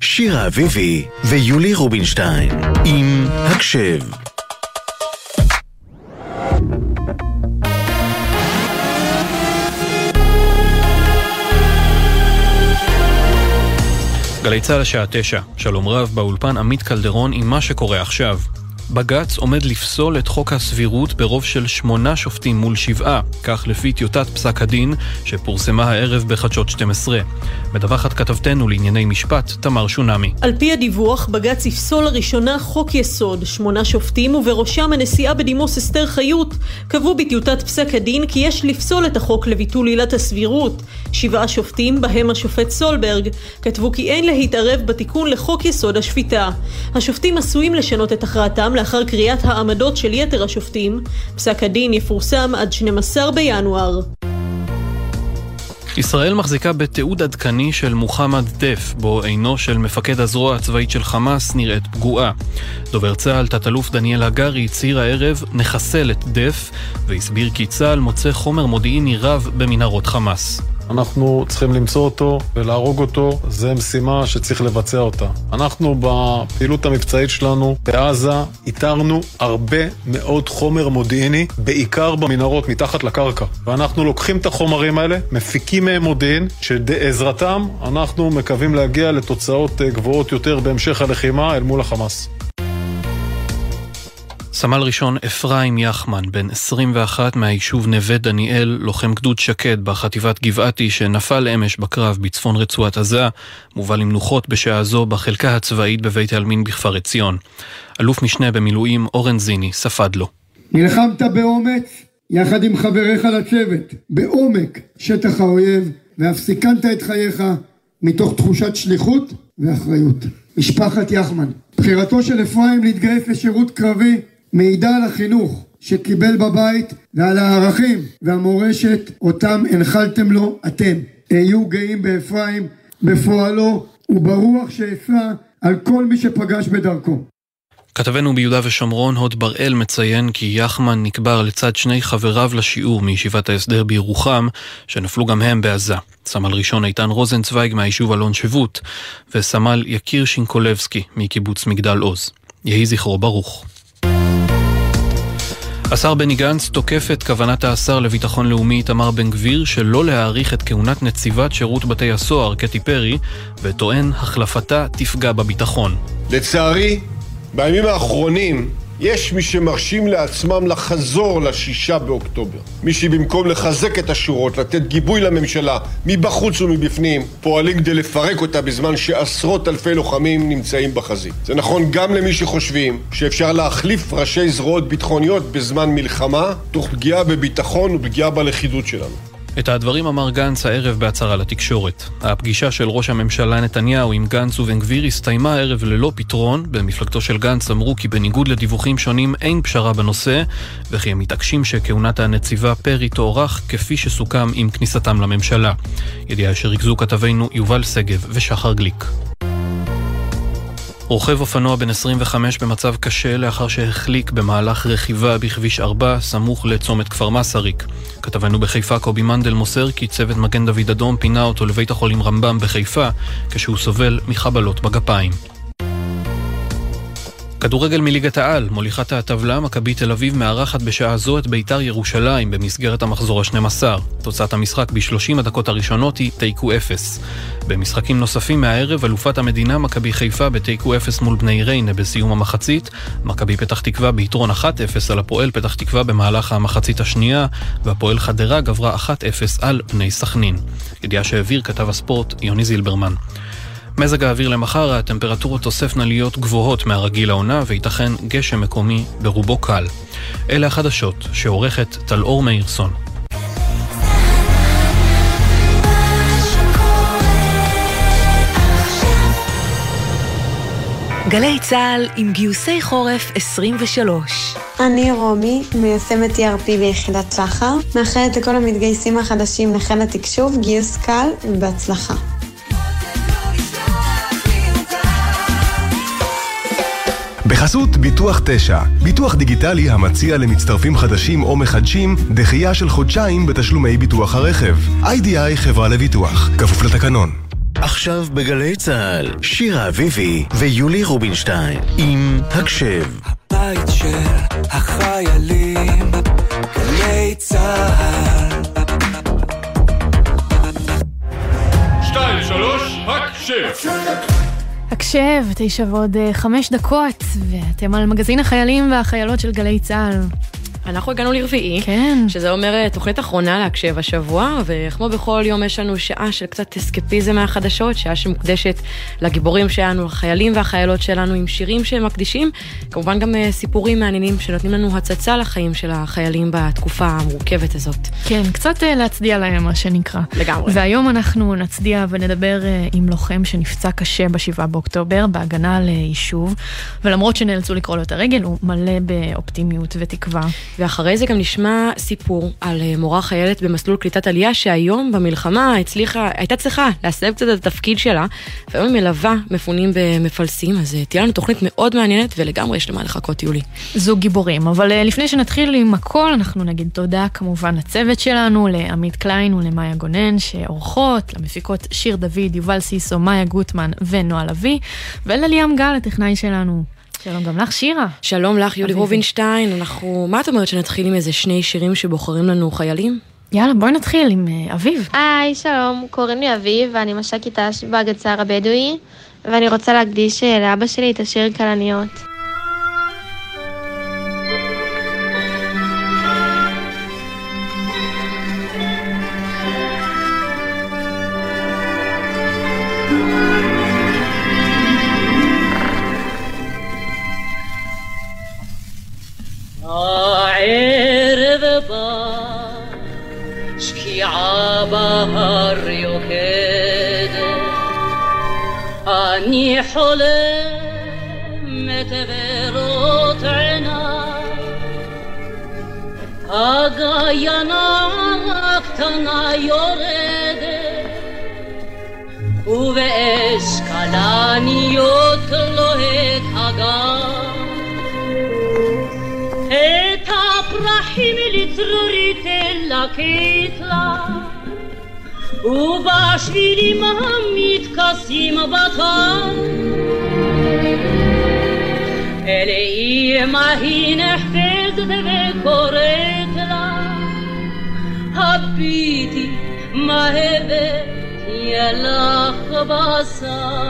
שירה אביבי ויולי רובינשטיין עם הקשב. גלי צה"ל השעה תשע, שלום רב באולפן עמית קלדרון עם מה שקורה עכשיו. בג"ץ עומד לפסול את חוק הסבירות ברוב של שמונה שופטים מול שבעה, כך לפי טיוטת פסק הדין שפורסמה הערב בחדשות 12. מדווחת כתבתנו לענייני משפט, תמר שונמי. על פי הדיווח, בג"ץ יפסול לראשונה חוק יסוד. שמונה שופטים, ובראשם הנשיאה בדימוס אסתר חיות, קבעו בטיוטת פסק הדין כי יש לפסול את החוק לביטול עילת הסבירות. שבעה שופטים, בהם השופט סולברג, כתבו כי אין להתערב בתיקון לחוק יסוד השפיטה. השופטים עשויים לשנות את הכרעתם לאחר קריאת העמדות של יתר השופטים. פסק הדין יפורסם עד 12 בינואר. ישראל מחזיקה בתיעוד עדכני של מוחמד דף, בו עינו של מפקד הזרוע הצבאית של חמאס נראית פגועה. דובר צה"ל, תת-אלוף דניאל הגרי, הצהיר הערב, נחסל את דף, והסביר כי צה"ל מוצא חומר מודיעיני רב במנהרות חמאס. אנחנו צריכים למצוא אותו ולהרוג אותו, זו משימה שצריך לבצע אותה. אנחנו בפעילות המבצעית שלנו בעזה איתרנו הרבה מאוד חומר מודיעיני, בעיקר במנהרות מתחת לקרקע. ואנחנו לוקחים את החומרים האלה, מפיקים מהם מודיעין, שבעזרתם אנחנו מקווים להגיע לתוצאות אה, גבוהות יותר בהמשך הלחימה אל מול החמאס. סמל ראשון אפרים יחמן, בן 21 מהיישוב נווה דניאל, לוחם גדוד שקד בחטיבת גבעתי שנפל אמש בקרב בצפון רצועת עזה, מובא למנוחות בשעה זו בחלקה הצבאית בבית העלמין בכפר עציון. אלוף משנה במילואים אורן זיני ספד לו. נלחמת באומץ יחד עם חבריך לצוות, בעומק שטח האויב, ואף סיכנת את חייך מתוך תחושת שליחות ואחריות. משפחת יחמן, בחירתו של אפרים להתגייס לשירות קרבי מעידה על החינוך שקיבל בבית ועל הערכים והמורשת אותם הנחלתם לו אתם. היו גאים באפרים, בפועלו וברוח שאפרה על כל מי שפגש בדרכו. כתבנו ביהודה ושומרון, הוד בראל, מציין כי יחמן נקבר לצד שני חבריו לשיעור מישיבת ההסדר בירוחם, שנפלו גם הם בעזה. סמל ראשון איתן רוזנצוויג מהיישוב אלון שבות, וסמל יקיר שינקולבסקי מקיבוץ מגדל עוז. יהי זכרו ברוך. השר בני גנץ תוקף את כוונת השר לביטחון לאומי איתמר בן גביר שלא להאריך את כהונת נציבת שירות בתי הסוהר קטי פרי, וטוען החלפתה תפגע בביטחון. לצערי, בימים האחרונים יש מי שמרשים לעצמם לחזור לשישה באוקטובר. מי שבמקום לחזק את השורות, לתת גיבוי לממשלה מבחוץ ומבפנים, פועלים כדי לפרק אותה בזמן שעשרות אלפי לוחמים נמצאים בחזית. זה נכון גם למי שחושבים שאפשר להחליף ראשי זרועות ביטחוניות בזמן מלחמה, תוך פגיעה בביטחון ופגיעה בלכידות שלנו. את הדברים אמר גנץ הערב בהצהרה לתקשורת. הפגישה של ראש הממשלה נתניהו עם גנץ ובן גביר הסתיימה הערב ללא פתרון. במפלגתו של גנץ אמרו כי בניגוד לדיווחים שונים אין פשרה בנושא, וכי הם מתעקשים שכהונת הנציבה פרי תוארך כפי שסוכם עם כניסתם לממשלה. ידיעה שריכזו כתבינו יובל שגב ושחר גליק. רוכב אופנוע בן 25 במצב קשה לאחר שהחליק במהלך רכיבה בכביש 4 סמוך לצומת כפר מסריק. כתבנו בחיפה קובי מנדל מוסר כי צוות מגן דוד אדום פינה אותו לבית החולים רמב"ם בחיפה כשהוא סובל מחבלות בגפיים. כדורגל מליגת העל, מוליכת הטבלה, מכבי תל אביב מארחת בשעה זו את ביתר ירושלים במסגרת המחזור ה-12. תוצאת המשחק ב-30 הדקות הראשונות היא תיקו 0. במשחקים נוספים מהערב, אלופת המדינה מכבי חיפה בתיקו 0 מול בני ריינה בסיום המחצית, מכבי פתח תקווה ביתרון 1-0 על הפועל פתח תקווה במהלך המחצית השנייה, והפועל חדרה גברה 1-0 על בני סכנין. ידיעה שהעביר כתב הספורט יוני זילברמן. מזג האוויר למחר, הטמפרטורות תוספנה להיות גבוהות מהרגיל העונה וייתכן גשם מקומי ברובו קל. אלה החדשות שעורכת טלאור מאירסון. גלי צה"ל עם גיוסי חורף 23. אני רומי, מיישמת ERP ביחידת שחר, מאחלת לכל המתגייסים החדשים לחיל התקשוב גיוס קל ובהצלחה. בחסות ביטוח 9, ביטוח דיגיטלי המציע למצטרפים חדשים או מחדשים דחייה של חודשיים בתשלומי ביטוח הרכב. איי-די-איי חברה לביטוח, כפוף לתקנון. עכשיו בגלי צה"ל, שירה אביבי ויולי רובינשטיין עם הקשב. הבית של החיילים, גלי צה"ל. שתיים, שלוש, הקשב. הקשב, תשע ועוד אה, חמש דקות, ואתם על מגזין החיילים והחיילות של גלי צה"ל. אנחנו הגענו לרביעי, כן. שזה אומר אה, תוכנית אחרונה להקשב השבוע, וכמו בכל יום יש לנו שעה של קצת אסקפיזם מהחדשות, שעה שמוקדשת לגיבורים שלנו, לחיילים והחיילות שלנו, עם שירים שמקדישים, כמובן גם אה, סיפורים מעניינים שנותנים לנו הצצה לחיים של החיילים בתקופה המורכבת הזאת. כן, קצת אה, להצדיע להם, מה שנקרא. לגמרי. והיום אנחנו נצדיע ונדבר עם לוחם שנפצע קשה ב-7 באוקטובר, בהגנה על יישוב, ולמרות שנאלצו לקרוא לו את הרגל, הוא מלא באופטימיות ותקווה. ואחרי זה גם נשמע סיפור על אה, מורה חיילת במסלול קליטת עלייה שהיום במלחמה הצליחה, הייתה צריכה להסב קצת את התפקיד שלה, והיום היא מלווה מפונים במפלסים, אז אה, תהיה לנו תוכנית מאוד מעניינת ולגמרי יש למה לחכות יולי. זוג גיבורים, אבל אה, לפני שנתחיל עם הכל, אנחנו נגיד תודה כמובן לצוות שלנו, לעמית קליין ולמאיה גונן שעורכות, למפיקות שיר דוד, יובל סיסו, מאיה גוטמן ונועה לביא, ולליאם גל, הטכנאי שלנו. שלום גם לך, שירה. שלום לך, יולי רובינשטיין. אנחנו, מה את אומרת שנתחיל עם איזה שני שירים שבוחרים לנו חיילים? יאללה, בואי נתחיל עם uh, אביב. היי, שלום, קוראים לי אביב, ואני מש"קית ת"ש בגצר הבדואי, ואני רוצה להקדיש לאבא שלי את השיר כלניות. أني حلمت بروت عناي أقا yanaktan yorede Kuvve eskalani yotlohet aga Et aprahim litrurite lakitla. او باشویلی محمد قاسم بطل الی ماهی نحفظ به کورتلا حبیتی ماهبه یلا خباسا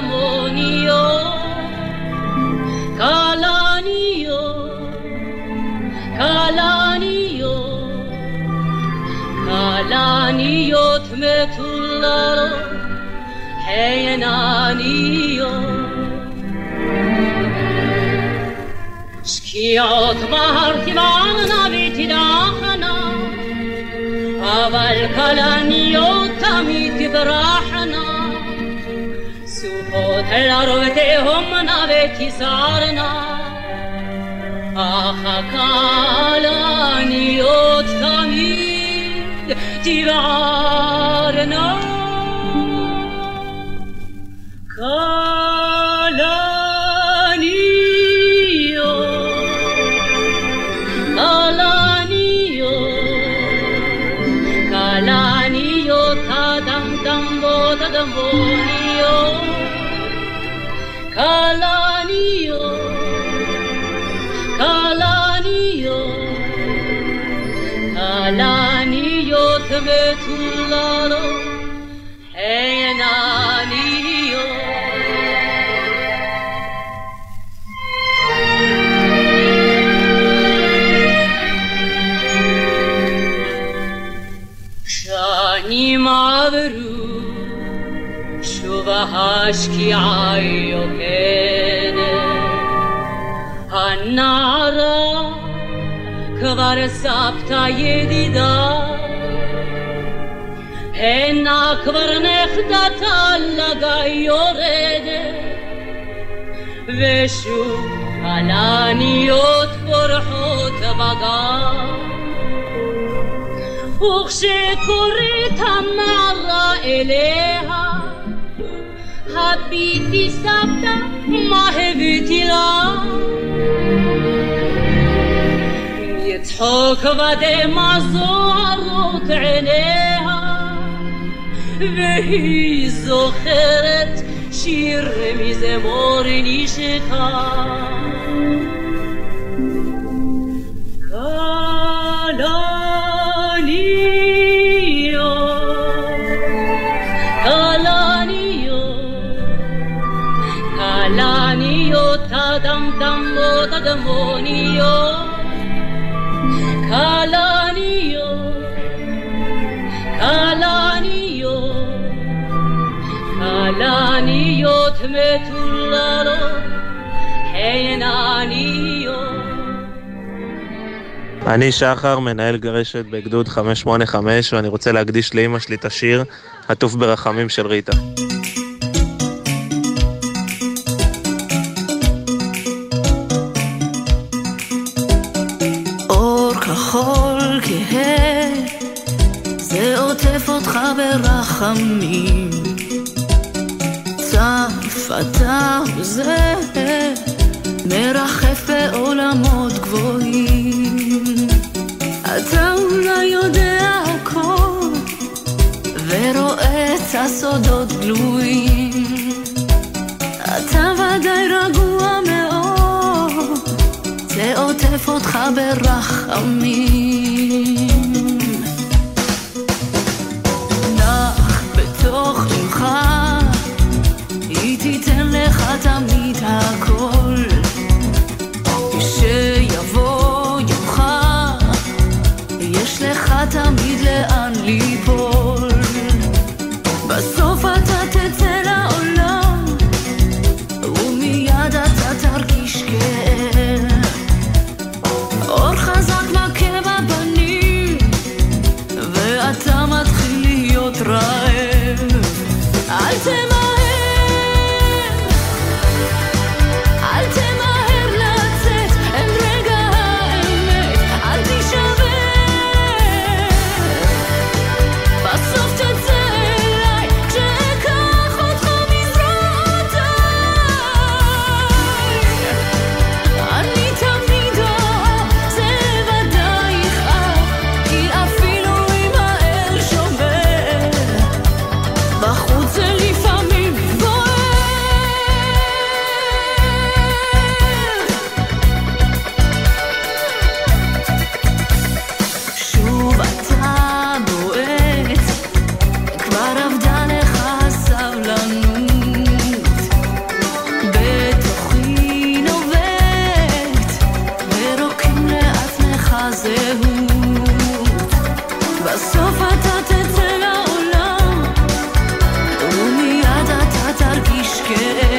קלניות, הדמוניות, כלניות, כלניות, כלניות מטוללות, הן עניות. שקיעות בהר תבערנה ותדעכנה, אבל כלניות תמיד תברחנה. סופות لروتهم نابتي سارنا آخا كالاني أتاميد جبارنا كالاني כלניות, כלניות, כלניות מטוללות, הן עניות. שנים עברו שוב השקיעה יוקדת, הנערה כבר סבתא ידידה, הנה כבר נכדתה לגיא יורדת, ושוב כלניות פורחות בגן. וכשקוראת הנערה אליה آبی تیز آب دم ماه و طلا یتاق و دم آزار رو و هیز خورت شیر مز مرنیشته. שיר מזמור נשקה. demonio Calanio Calanio Calanio תמתוללו חיננio אני שחר, מנהל גרשת בגדוד 585 ואני רוצה להקדיש לאימא שלי את השיר עטוף ברחמים של ריטה. ברחמים צף אתה וזה מרחף בעולמות גבוהים. אתה אולי יודע הכל ורואה את הסודות גלויים. אתה ודאי רגוע מאוד זה עוטף אותך ברחמים תמיד הכל. כשיבוא יומך יש לך תמיד בסוף אתה תצא לעולם, ומיד לא אתה תרגיש כאב.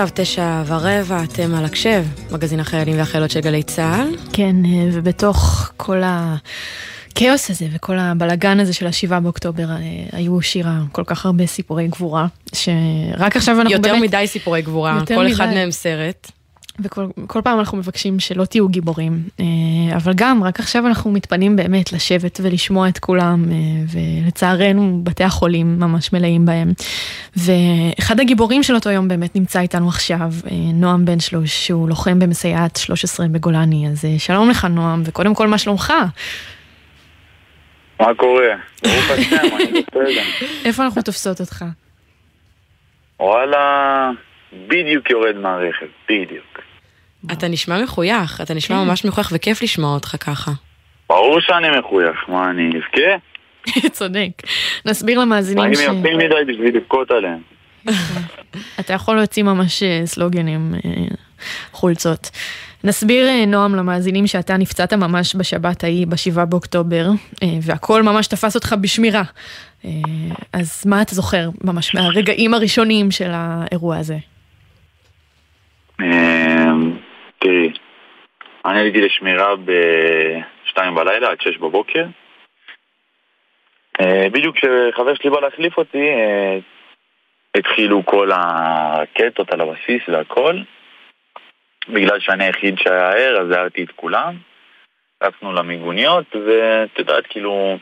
עכשיו תשע ורבע, אתם על הקשב, מגזין החיילים והחיילות של גלי צה"ל. כן, אה, ובתוך כל הכאוס הזה וכל הבלגן הזה של השבעה באוקטובר, אה, היו שירה כל כך הרבה סיפורי גבורה, שרק עכשיו אנחנו יותר באמת... מדי סיפורי גבורה, יותר כל מדי. אחד מהם סרט. וכל כל פעם אנחנו מבקשים שלא תהיו גיבורים, אה, אבל גם, רק עכשיו אנחנו מתפנים באמת לשבת ולשמוע את כולם, אה, ולצערנו בתי החולים ממש מלאים בהם. ואחד הגיבורים של אותו יום באמת נמצא איתנו עכשיו, אה, נועם בן שלוש, שהוא לוחם במסייעת 13 בגולני, אז שלום לך נועם, וקודם כל מה שלומך? מה קורה? ברוך השם, אני בסדר. איפה אנחנו תופסות אותך? וואלה, בדיוק יורד מהרכב, בדיוק. אתה נשמע מחוייך, אתה נשמע ממש מחוייך וכיף לשמוע אותך ככה. ברור שאני מחוייך, מה, אני אבכה? צודק. נסביר למאזינים אני ש... יפים מדי בשביל לבכות עליהם. אתה יכול להוציא ממש אה, סלוגנים, אה, חולצות. נסביר, אה, נועם, למאזינים שאתה נפצעת ממש בשבת ההיא, בשבעה באוקטובר, והכל ממש תפס אותך בשמירה. אז מה אתה זוכר ממש מהרגעים הראשונים של האירוע הזה? תראי, אני עליתי לשמירה בשתיים בלילה עד שש בבוקר. אה, בדיוק כשחבר שלי בא להחליף אותי, אה, התחילו כל הרקטות על הבסיס והכל. בגלל שאני היחיד שהיה ער, אז הערתי את כולם. רצנו למיגוניות, ואת יודעת, כאילו,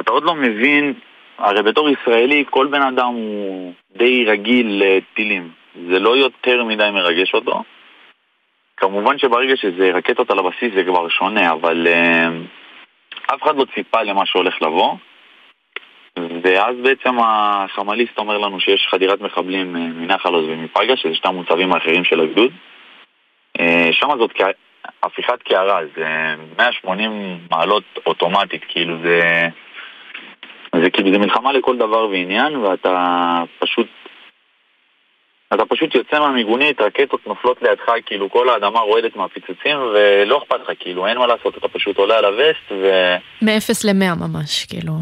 אתה עוד לא מבין, הרי בתור ישראלי כל בן אדם הוא די רגיל לטילים. זה לא יותר מדי מרגש אותו. כמובן שברגע שזה רקטות על הבסיס זה כבר שונה, אבל uh, אף אחד לא ציפה למה שהולך לבוא. ואז בעצם החמליסט אומר לנו שיש חדירת מחבלים אה, מנחל עוז ומפגה, שזה שתי המוצבים האחרים של הגדוד. אה, שם זאת כ- הפיכת קערה, זה 180 מעלות אוטומטית, כאילו זה... זה כאילו זה מלחמה לכל דבר ועניין, ואתה פשוט... אתה פשוט יוצא מהמיגונית, רקטות נופלות לידך, כאילו כל האדמה רועדת מהפיצוצים, ולא אכפת לך, כאילו אין מה לעשות, אתה פשוט עולה על הווסט, מ-0 ל-100 ממש, כאילו.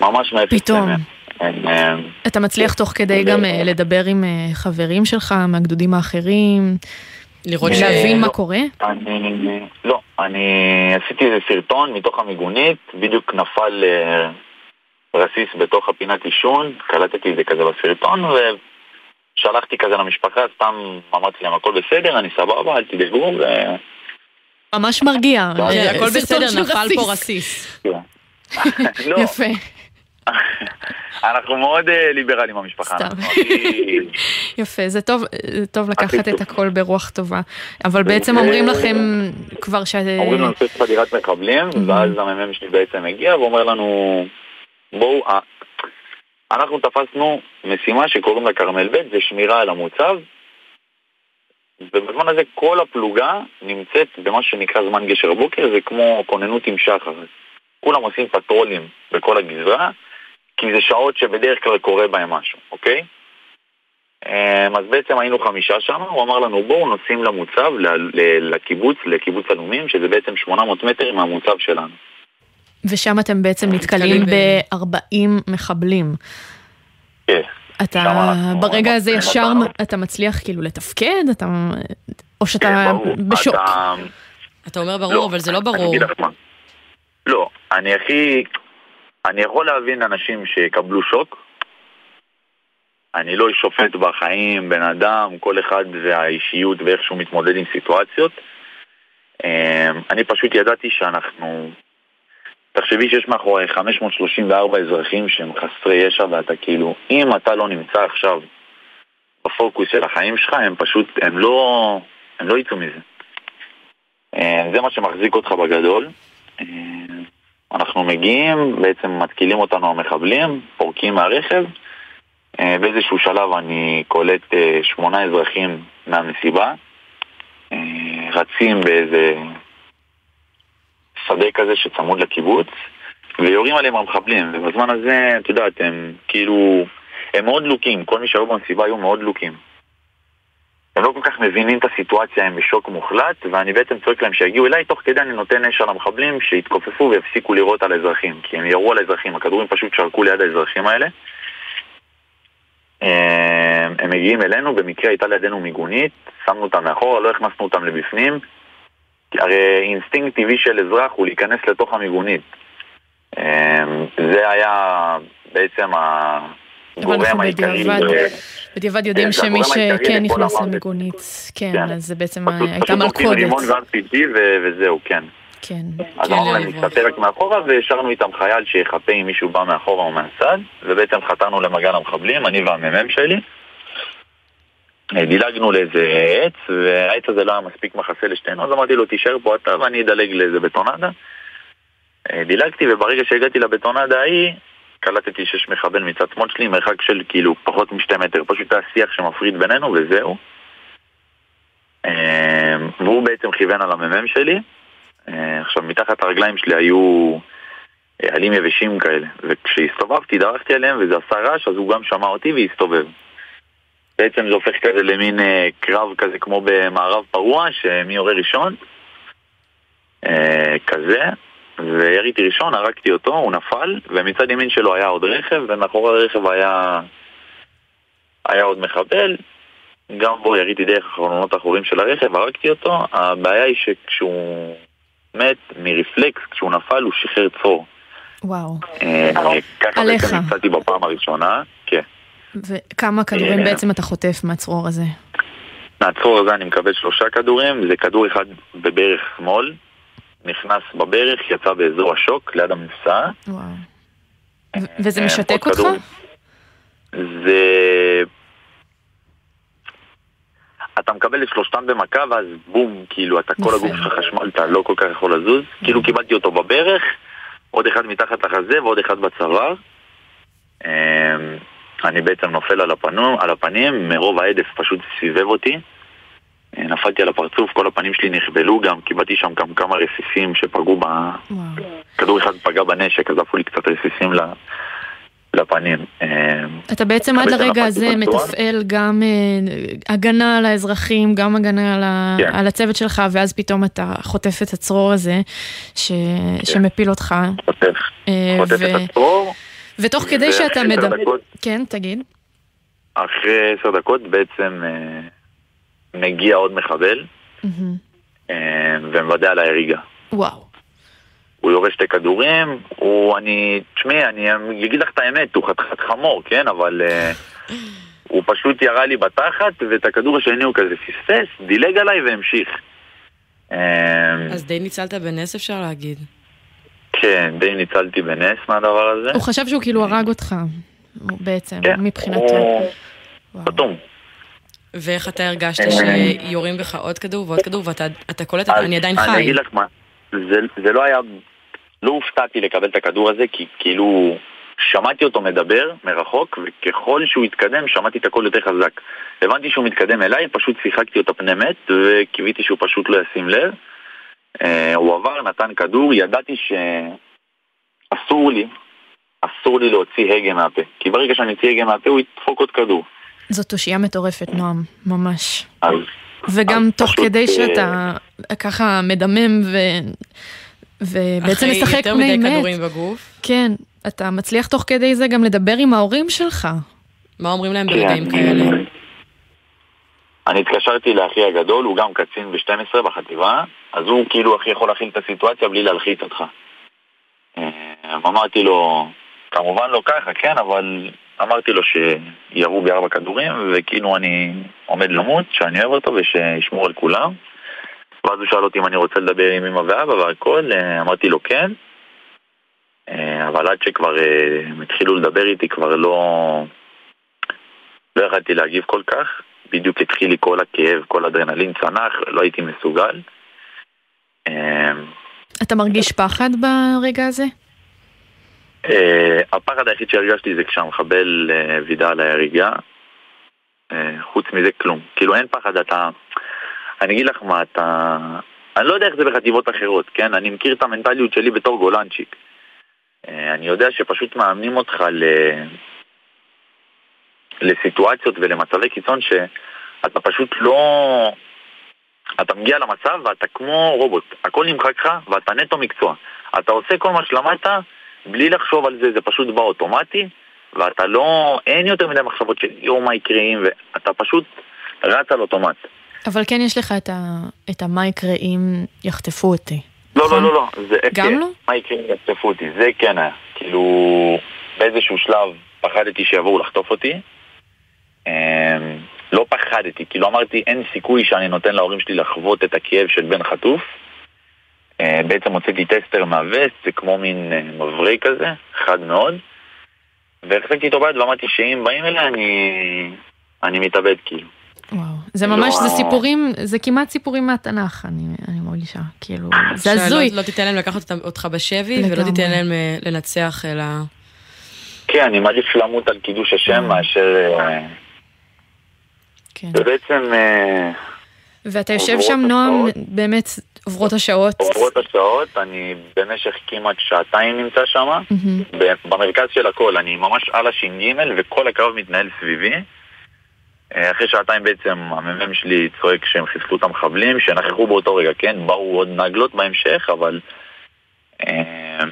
וממש מאפס פתאום. למאה. אין, אה, אתה מצליח תוך כדי גם אה, לדבר עם אה, חברים שלך מהגדודים האחרים? לראות להבין אה, מה לא. קורה? אני, לא, אני עשיתי איזה סרטון מתוך המיגונית, בדיוק נפל רסיס בתוך הפינת עישון, קלטתי את זה כזה בסרטון ושלחתי כזה למשפחה, סתם אמרתי להם הכל בסדר, אני סבבה, אל תדאגו ו... ממש מרגיע. כן, אה, הכל בסדר, נפל פה רסיס. לא, יפה. אנחנו מאוד אה, ליברליים במשפחה. יפה, זה טוב, זה טוב לקחת את הכל ברוח טובה. אבל בעצם אומרים לכם כבר ש... אומרים לנו שיש חדירת מחבלים, ואז המ"מ שלי בעצם הגיע ואומר לנו, בואו, אנחנו תפסנו משימה שקוראים לה כרמל ב', זה שמירה על המוצב, ובזמן הזה כל הפלוגה נמצאת במה שנקרא זמן גשר בוקר, זה כמו כוננות עם שחר. כולם עושים פטרולים בכל הגזרה, כי זה שעות שבדרך כלל קורה בהם משהו, אוקיי? אמ, אז בעצם היינו חמישה שם, הוא אמר לנו בואו נוסעים למוצב, לקיבוץ, לקיבוץ אלומים, שזה בעצם 800 מטר מהמוצב שלנו. ושם אתם בעצם נתקלים ב-40 מחבלים. כן. אתה ברגע הזה ישר. אתה מצליח כאילו לתפקד? אתה... או שאתה כן. בשוק? אתה- אתה אומר ברור, לא, אבל זה לא ברור. לא, אני הכי... אני יכול להבין אנשים שיקבלו שוק. אני לא שופט בחיים, בן אדם, כל אחד והאישיות ואיך שהוא מתמודד עם סיטואציות. אמ, אני פשוט ידעתי שאנחנו... תחשבי שיש מאחורי 534 אזרחים שהם חסרי ישע ואתה כאילו, אם אתה לא נמצא עכשיו בפוקוס של החיים שלך, הם פשוט, הם לא, הם לא יצאו מזה. אה, זה מה שמחזיק אותך בגדול. אה, אנחנו מגיעים, בעצם מתקילים אותנו המחבלים, פורקים מהרכב. אה, באיזשהו שלב אני קולט שמונה אזרחים מהמסיבה, רצים באיזה שדה כזה שצמוד לקיבוץ, ויורים עליהם המחבלים, ובזמן הזה, את יודעת, הם כאילו, הם מאוד לוקים, כל מי שהיו במסיבה היו מאוד לוקים. הם לא כל כך מבינים את הסיטואציה, הם בשוק מוחלט, ואני בעצם צועק להם שיגיעו אליי, תוך כדי אני נותן אש על המחבלים שיתכופפו ויפסיקו לירות על האזרחים, כי הם ירו על האזרחים, הכדורים פשוט שרקו ליד האזרחים האלה. אה, הם מגיעים אלינו, במקרה הייתה לידינו מיגונית, שמנו אותם מאחורה, לא הכנסנו אותם לבפנים. הרי אינסטינקט טבעי של אזרח הוא להיכנס לתוך המיגונית. אה, זה היה בעצם הגורם אנחנו העיקרי. בדיעבד, יודעים זה שמי שכן נכנס. למיגונית, כן, כן. אז זה בעצם פשוט- הייתה פשוט מלכודת. רימון ו-RPG ו- וזהו, כן. כן. אז אמרנו להם. להסתתר רק מאחורה והשארנו איתם חייל שיחפה אם מישהו בא מאחורה או מהצד ובעצם חתרנו למגע עם המחבלים, אני והמ"מ שלי אה, דילגנו לאיזה עץ והעץ הזה לא היה מספיק מחסה לשתינו אז אמרתי לו תישאר פה אתה ואני אדלג לאיזה בטונדה. אה, דילגתי וברגע שהגעתי לבטונדה ההיא קלטתי שיש מחבל מצד שמאל שלי מרחק של כאילו פחות משתי מטר. פשוט היה שיח שמפריד בינינו וזהו. אה, והוא בעצם כיוון על המ"מ שלי. אה, עכשיו, מתחת הרגליים שלי היו עלים יבשים כאלה, וכשהסתובבתי, דרכתי עליהם וזה עשה רעש, אז הוא גם שמע אותי והסתובב. בעצם זה הופך כזה למין אה, קרב כזה כמו במערב פרוע, שמי יורה ראשון, אה, כזה, ויריתי ראשון, הרגתי אותו, הוא נפל, ומצד ימין שלו היה עוד רכב, ומאחורי הרכב היה, היה עוד מחבל, גם בו יריתי דרך החלונות האחוריים של הרכב, הרגתי אותו, הבעיה היא שכשהוא מת מרפלקס, כשהוא נפל הוא שחרר צרור. וואו. אה, ככה עליך. בעצם נפצעתי בפעם הראשונה, כן. וכמה כדורים אה. בעצם אתה חוטף מהצרור הזה? מהצרור הזה אני מקבל שלושה כדורים, זה כדור אחד בברך שמאל, נכנס בברך, יצא באזור השוק, ליד המפסעה. וואו. ו- וזה אה, משתק אותך? זה... אתה מקבל את שלושתם במכה ואז בום, כאילו, אתה כל הגוף שלך חשמל, אתה לא כל כך יכול לזוז. כאילו קיבלתי אותו בברך, עוד אחד מתחת לחזה ועוד אחד בצוואר. אני בעצם נופל על, הפנו, על הפנים, מרוב ההדף פשוט סובב אותי. אה, נפלתי על הפרצוף, כל הפנים שלי נכבלו גם, קיבלתי שם גם כמה רסיסים שפגעו ב... כדור אחד פגע בנשק, אז עפו לי קצת רסיסים ל... לפנים. אמ, אתה בעצם עד לרגע הזה בצורה. מתפעל גם אה, הגנה על האזרחים, גם הגנה על, ה... כן. על הצוות שלך, ואז פתאום אתה חוטף את הצרור הזה ש... שמפיל אותך. חוטף, אה, חוטף ו- את הצרור. ותוך כדי שאתה מדבר... דקות- כן, תגיד. אחרי עשר דקות בעצם אה, מגיע עוד מחבל. אה, ומוודא על ההריגה. וואו. הוא יורה שתי כדורים, הוא, אני, תשמעי, אני אגיד לך את האמת, הוא חתיכת חמור, כן? אבל אה, הוא פשוט ירה לי בתחת, ואת הכדור השני הוא כזה פספס, דילג עליי והמשיך. אז די ניצלת בנס אפשר להגיד. כן, די ניצלתי בנס מהדבר הזה. הוא חשב שהוא כאילו הרג אותך, בעצם, כן, מבחינתו. הוא פתום. ואיך אתה הרגשת שיורים בך עוד כדור ועוד כדור ואתה אתה קולט, אז אני עדיין אני חי. אגיד לך מה, זה, זה לא היה, לא הופתעתי לקבל את הכדור הזה, כי כאילו שמעתי אותו מדבר מרחוק, וככל שהוא התקדם שמעתי את הקול יותר חזק. הבנתי שהוא מתקדם אליי, פשוט שיחקתי אותה פני מת, וקיוויתי שהוא פשוט לא ישים לב. אה, הוא עבר, נתן כדור, ידעתי שאסור לי, אסור לי להוציא הגה מהפה. כי ברגע שאני אוציא הגה מהפה הוא ידפוק עוד כדור. זאת תושייה מטורפת, נועם, ממש. אז וגם תוך פשוט, כדי אה, שאתה ככה מדמם ו... ובעצם אחרי משחק יותר בני מדי מת. כדורים בגוף. כן, אתה מצליח תוך כדי זה גם לדבר עם ההורים שלך. מה אומרים להם כן. ברגעים כאלה? אני התקשרתי לאחי הגדול, הוא גם קצין ב-12 בחטיבה, אז הוא כאילו הכי יכול להכיל את הסיטואציה בלי להלחיץ אותך. אה, אמרתי לו, כמובן לא ככה, כן, אבל אמרתי לו שירו בי ארבע כדורים, וכאילו אני עומד למות, שאני אוהב אותו ושישמור על כולם. ואז הוא שאל אותי אם אני רוצה לדבר עם אמא ואבא והכל, אה, אמרתי לו כן. אה, אבל עד שכבר הם התחילו לדבר איתי כבר לא... לא יכלתי להגיב כל כך. בדיוק התחיל לי כל הכאב, כל אדרנלין צנח, לא הייתי מסוגל. אה, אתה מרגיש פחד ברגע הזה? אה, הפחד היחיד שהרגשתי זה כשהמחבל אה, וידא על ההריגה. אה, חוץ מזה כלום. כאילו אין פחד, אתה... אני אגיד לך מה, אתה... אני לא יודע איך זה בחטיבות אחרות, כן? אני מכיר את המנטליות שלי בתור גולנצ'יק. אה, אני יודע שפשוט מאמנים אותך ל... לסיטואציות ולמצבי קיצון שאתה פשוט לא... אתה מגיע למצב ואתה כמו רובוט, הכל נמחק לך ואתה נטו מקצוע. אתה עושה כל מה שלמדת בלי לחשוב על זה, זה פשוט בא אוטומטי, ואתה לא, אין יותר מדי מחשבות של יואו מה יקרה אם, ואתה פשוט רץ על אוטומט. אבל כן יש לך את, ה... את המה יקרה אם יחטפו אותי. לא, לא, לא, לא, זה גם כן, לא? מה יקרה אם יחטפו אותי, זה כן היה. כאילו, באיזשהו שלב פחדתי שיבואו לחטוף אותי. לא פחדתי, כאילו אמרתי, אין סיכוי שאני נותן להורים שלי לחוות את הכאב של בן חטוף. אה, בעצם הוצאתי טסטר מהווסט, זה כמו מין אה, מבריק כזה, חד מאוד. והחזקתי איתו ביד ואמרתי שאם באים אליי אני, אני מתאבד כאילו. זה לא- ממש, זה סיפורים, זה כמעט סיפורים מהתנ"ך, אני, אני מרגישה, כאילו, זה הזוי. שלא לא תיתן להם לקחת אותך בשבי, ולא לגמרי. תיתן להם אה, לנצח, אלא... כן, אני מעדיף למות על קידוש השם מאשר... כן. ובעצם אה, ואתה יושב שם, נועם. באמת עוברות השעות. עוברות השעות, אני במשך כמעט שעתיים נמצא שם, מהמם. במרכז של הכל, אני ממש על הש"ג וכל הקרב מתנהל סביבי. אה, אחרי שעתיים בעצם המ"מ שלי צועק שהם חיסלו את המחבלים, שנכחו באותו רגע, כן? באו עוד נגלות בהמשך, אבל אה,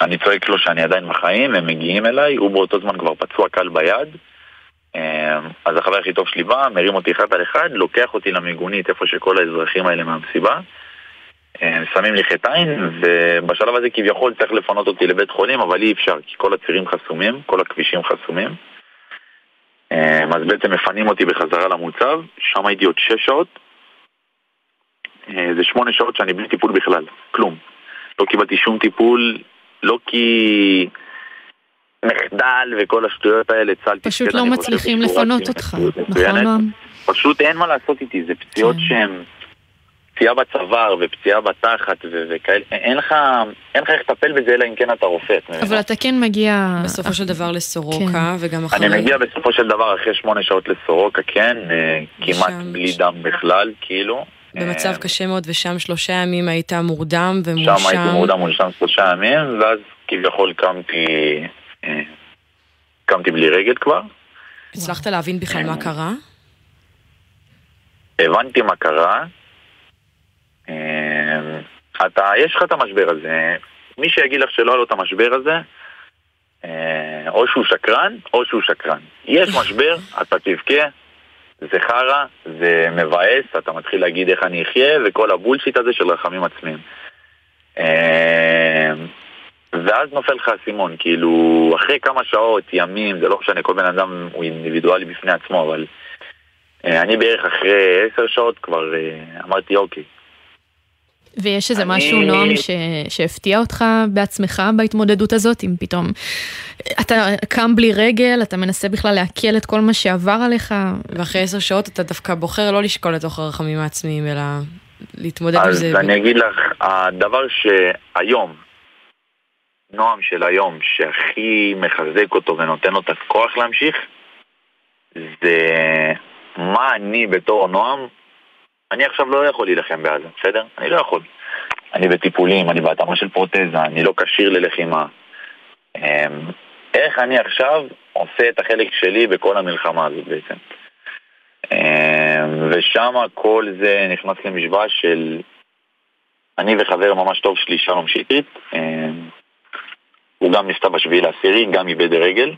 אני צועק לו שאני עדיין בחיים, הם מגיעים אליי, הוא באותו זמן כבר פצוע קל ביד. אה, אז החבר הכי טוב שלי בא, מרים אותי אחד על אחד, לוקח אותי למיגונית, איפה שכל האזרחים האלה מהמסיבה. אה, שמים לי חטא עין, ובשלב הזה כביכול צריך לפנות אותי לבית חולים, אבל אי אפשר, כי כל הצירים חסומים, כל הכבישים חסומים. אה, אז בעצם מפנים אותי בחזרה למוצב, שם הייתי עוד שש שעות. זה שמונה שעות שאני בלי טיפול בכלל, כלום. לא קיבלתי שום טיפול, לא כי מחדל וכל השטויות האלה, צה"ל פשוט לא מצליחים לפנות הכי אותך. נכון נועם? פשוט אין מה לעשות איתי, זה פציעות כן. שהן פציעה בצוואר ופציעה בתחת ו- וכאלה, אין לך, אין לך איך לטפל בזה אלא אם כן אתה רופא. אבל אתה כן מגיע... בסופו של דבר לסורוקה, וגם אחרי... אני מגיע בסופו של דבר אחרי שמונה שעות לסורוקה, כן, אה, כמעט שם- בלי דם בכלל, כאילו. במצב אה, קשה מאוד, ושם שלושה ימים היית מורדם שם ומואשם. הייתי מורדם מונשם שלושה ימים, ואז כביכול קמתי, קמתי בלי רגל כבר. הצלחת להבין בכלל מה קרה? הבנתי מה קרה. אה, אתה, יש לך את המשבר הזה. מי שיגיד לך שלא היה לו את המשבר הזה, אה, או שהוא שקרן, או שהוא שקרן. יש משבר, אתה תבכה, זה חרא, זה מבאס, אתה מתחיל להגיד איך אני אחיה, וכל הבולשיט הזה של רחמים עצמיים. אה, ואז נופל לך האסימון, כאילו, אחרי כמה שעות, ימים, זה לא משנה, כל בן אדם הוא אינדיבידואלי בפני עצמו, אבל אה, אני בערך אחרי עשר שעות כבר אה, אמרתי, אוקיי, ויש איזה אני- משהו, נועם, ש... שהפתיע אותך בעצמך בהתמודדות הזאת, אם פתאום אתה קם בלי רגל, אתה מנסה בכלל לעכל את כל מה שעבר עליך. ואחרי עשר שעות אתה דווקא בוחר לא לשקול לתוך הרחמים העצמיים, אלא להתמודד עם אז זה. אני אגיד לך, הדבר שהיום, נועם של היום, שהכי מחזק אותו ונותן לו את הכוח להמשיך, זה מה אני בתור נועם, אני עכשיו לא יכול להילחם בעזה, בסדר? אני לא יכול. אני בטיפולים, אני בהתאמה של פרוטזה, אני לא כשיר ללחימה. אמ, איך אני עכשיו עושה את החלק שלי בכל המלחמה הזאת בעצם? אמ, ושם כל זה נכנס למשוואה של אני וחבר ממש טוב שלי, שלום שטרית, הוא גם נפצע בשביעי לעשירי, גם איבד רגל.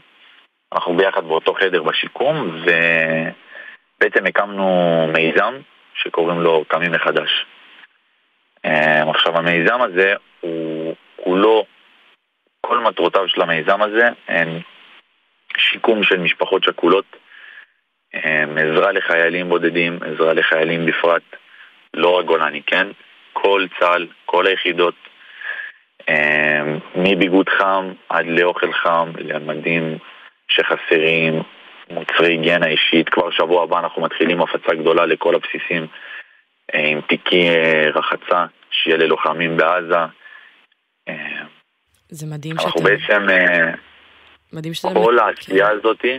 אנחנו ביחד באותו חדר בשיקום, ובעצם הקמנו מיזם שקוראים לו קמים מחדש. אמ, עכשיו המיזם הזה הוא כולו, כל מטרותיו של המיזם הזה הן שיקום של משפחות שכולות, אמ, עזרה לחיילים בודדים, עזרה לחיילים בפרט, לא רק גולני, כן? כל צה"ל, כל היחידות, מביגוד חם עד לאוכל חם, למדים שחסרים, מוצרי היגיינה אישית. כבר שבוע הבא אנחנו מתחילים הפצה גדולה לכל הבסיסים אה, עם תיקי אה, רחצה, שיהיה ללוחמים בעזה. זה מדהים אנחנו שאתה... בעצם, אה, מדהים שאתה... כל העשייה הזאתי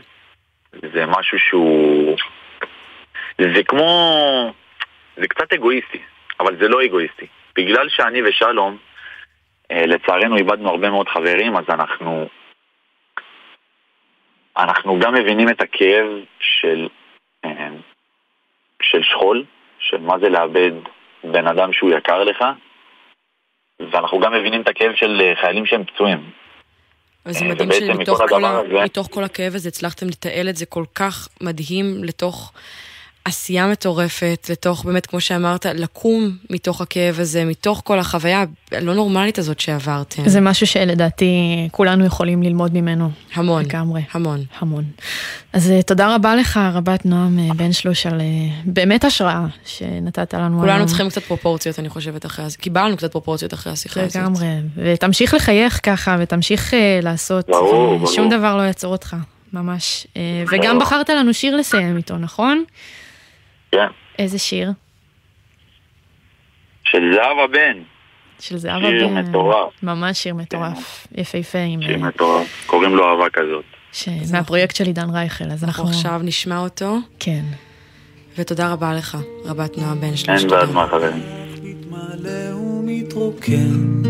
זה משהו שהוא... זה כמו... זה קצת אגואיסטי, אבל זה לא אגואיסטי. בגלל שאני ושלום, אה, לצערנו איבדנו הרבה מאוד חברים, אז אנחנו... אנחנו גם מבינים את הכאב של, אה, של שכול, של מה זה לאבד בן אדם שהוא יקר לך, ואנחנו גם מבינים את הכאב של אה, חיילים שהם פצועים. אז זה מדהים שמתוך כל, ה... הזה- מתוך כל הכאב הזה הצלחתם לתעל את זה כל כך מדהים לתוך עשייה מטורפת, לתוך באמת, כמו שאמרת, לקום מתוך הכאב הזה, מתוך כל החוויה הלא נורמלית הזאת שעברתם. זה משהו שלדעתי כולנו יכולים ללמוד ממנו. המון. לגמרי. המון. המון. אז אה, תודה רבה לך, רבת נועם אה, בן שלוש, על אה, באמת השראה שנתת לנו. כולנו צריכים קצת פרופורציות, אני חושבת, אחרי השיחה. קיבלנו קצת פרופורציות אחרי השיחה הזאת. לגמרי, ותמשיך לחייך ככה, ותמשיך לעשות, ברור, ברור. שום דבר לא יעצור אותך, ממש. וגם בחרת לנו שיר לסיים איתו, נכון? כן. איזה שיר? של זהבה בן. של זהבה שיר בן. מטורף. ממש שיר מטורף, יפהפה, עם... שיר אה, מטורף. קוראים לו אהבה כזאת. ש- מהפרויקט של עידן רייכל, אז אנחנו... עכשיו נשמע אותו. כן. ותודה רבה לך, רבת נועם בן שלוש. אין בעד מה חברים. מתרוקן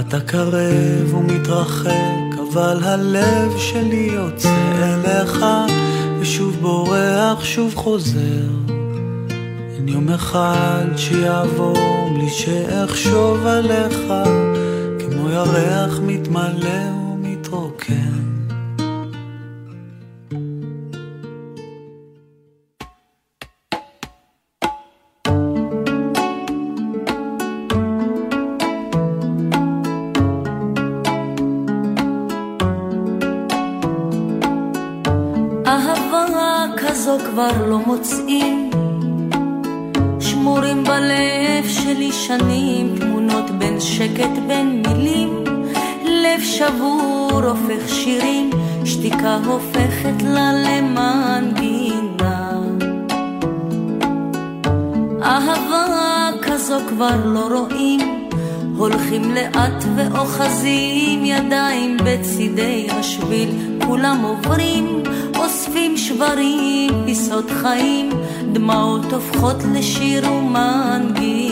אתה קרב ומתרחק אבל הלב שלי יוצא אליך ושוב בורח שוב חוזר. אין יום אחד שיעבור בלי שאחשוב עליך כמו ירח מתמלא ומתרוקן הופך שירים שתיקה הופכת לה למנגינה. אהבה כזו כבר לא רואים הולכים לאט ואוחזים ידיים בצידי השביל. כולם עוברים אוספים שברים פיסות חיים דמעות הופכות לשיר ומנגינה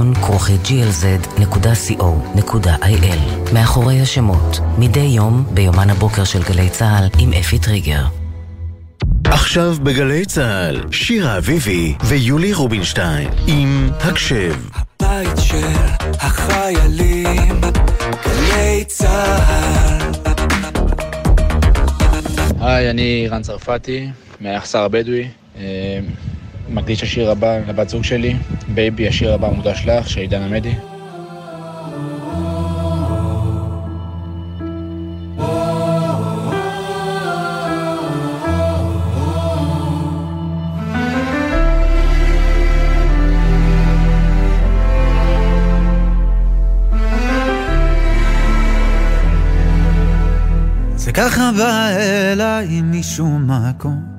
כרוכי glz.co.il מאחורי השמות, מדי יום ביומן הבוקר של גלי צה"ל עם אפי טריגר. עכשיו בגלי צה"ל, שירה אביבי ויולי רובינשטיין עם הקשב. בית של החיילים, גלי צה"ל. היי, אני רן צרפתי, מהיחסר הבדואי. מקדיש השיר הבא לבת זוג שלי, baby, השיר הבא מוקדש לך, של עידן עמדי. ככה בא אליי משום מקום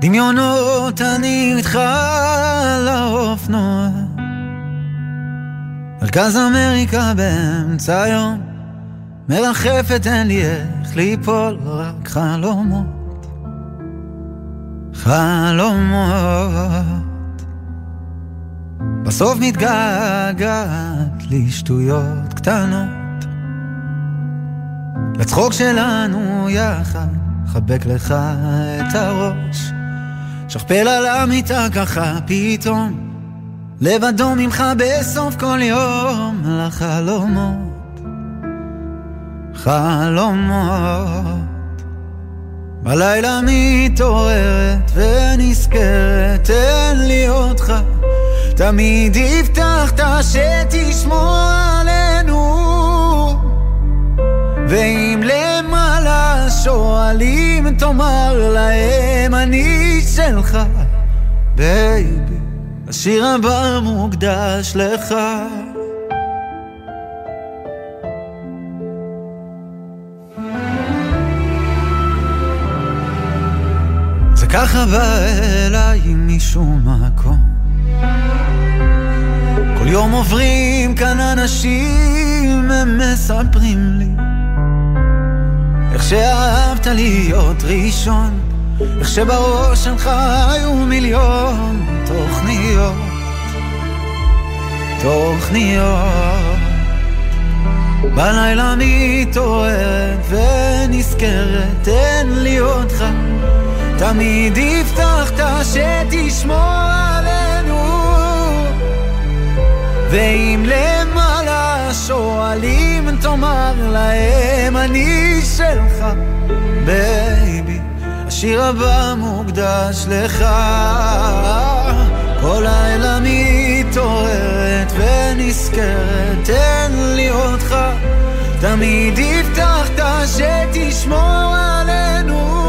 דמיונות אני איתך על האופנוע. מרכז אמריקה באמצע היום מרחפת אין לי איך ליפול רק חלומות. חלומות. בסוף מתגעגעת לי שטויות קטנות. לצחוק שלנו יחד חבק לך את הראש. שכפל על המיטה ככה פתאום, לבדו ממך בסוף כל יום לחלומות, חלומות. בלילה מתעוררת ונזכרת, תן לי אותך. תמיד הבטחת שתשמור עלינו ואם למעלה שואלים תאמר להם אני שלך baby השיר הבא מוקדש לך. זה ככה בא אליי משום מקום. כל יום עוברים כאן אנשים, הם מספרים לי שאהבת להיות ראשון, איך שבראש שלך היו מיליון תוכניות, תוכניות. בלילה מתעוררת ונזכרת, תן לי אותך, תמיד הבטחת שתשמור עלינו. ואם למעלה שואלים, תאמר להם אני שלך, baby, השיר הבא מוקדש לך. כל לילה מתעוררת ונזכרת, תן לי אותך, תמיד הבטחת שתשמור עלינו.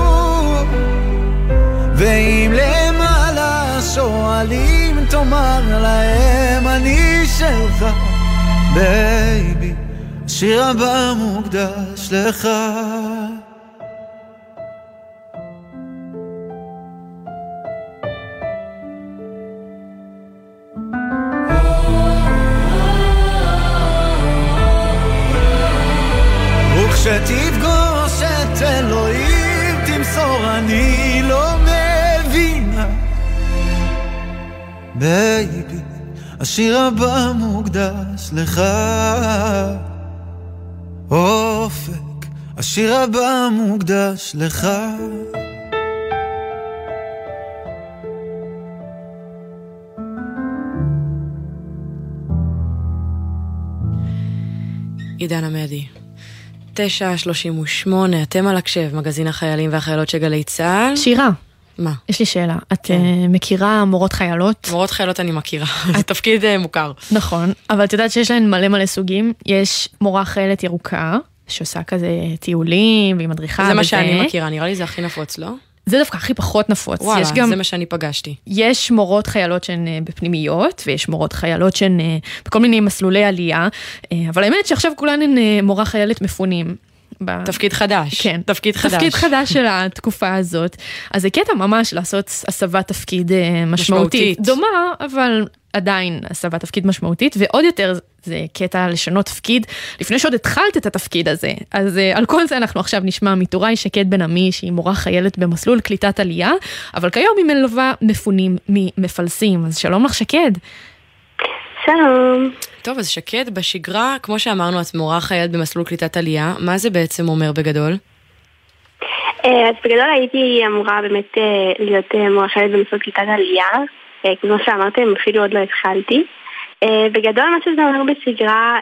ואם למעלה שואלים, תאמר להם אני שלך, baby, השיר הבא מוקדש לך. השיר הבא מוקדש לך אופק, השיר הבא מוקדש לך עידן עמדי. 9.38, אתם על הקשב, מגזין החיילים והחיילות של גלי צה"ל. שירה. מה? יש לי שאלה. את אה, מכירה מורות חיילות? מורות חיילות אני מכירה, זה תפקיד אה, מוכר. נכון, אבל את יודעת שיש להן מלא מלא סוגים. יש מורה חיילת ירוקה, שעושה כזה טיולים והיא מדריכה. זה מה שאני מכירה, נראה לי זה הכי נפוץ, לא? זה דווקא הכי פחות נפוץ. וואלה, יש גם, זה מה שאני פגשתי. יש מורות חיילות שהן אה, בפנימיות, ויש מורות חיילות שהן בכל מיני מסלולי עלייה, אבל האמת שעכשיו כולן הן מורה חיילת מפונים. ב- תפקיד חדש. כן. תפקיד חדש. תפקיד חדש של התקופה הזאת. אז זה קטע ממש לעשות הסבת תפקיד אה, משמעותית. משמעותית. דומה, אבל עדיין הסבת תפקיד משמעותית, ועוד יותר זה קטע לשנות תפקיד, לפני שעוד התחלת את התפקיד הזה. אז אה, על כל זה אנחנו עכשיו נשמע מטוראי שקד בן עמי, שהיא מורה חיילת במסלול קליטת עלייה, אבל כיום היא מלווה מפונים ממפלסים. אז שלום לך שקד. שלום. טוב, אז שקד, בשגרה, כמו שאמרנו, את מורה חיילת במסלול קליטת עלייה, מה זה בעצם אומר בגדול? אה, אז בגדול הייתי אמורה באמת אה, להיות אה, מורה חיילת במסלול קליטת עלייה. כמו שאמרתם, אפילו עוד לא התחלתי. בגדול מה שזה אומר בשגרה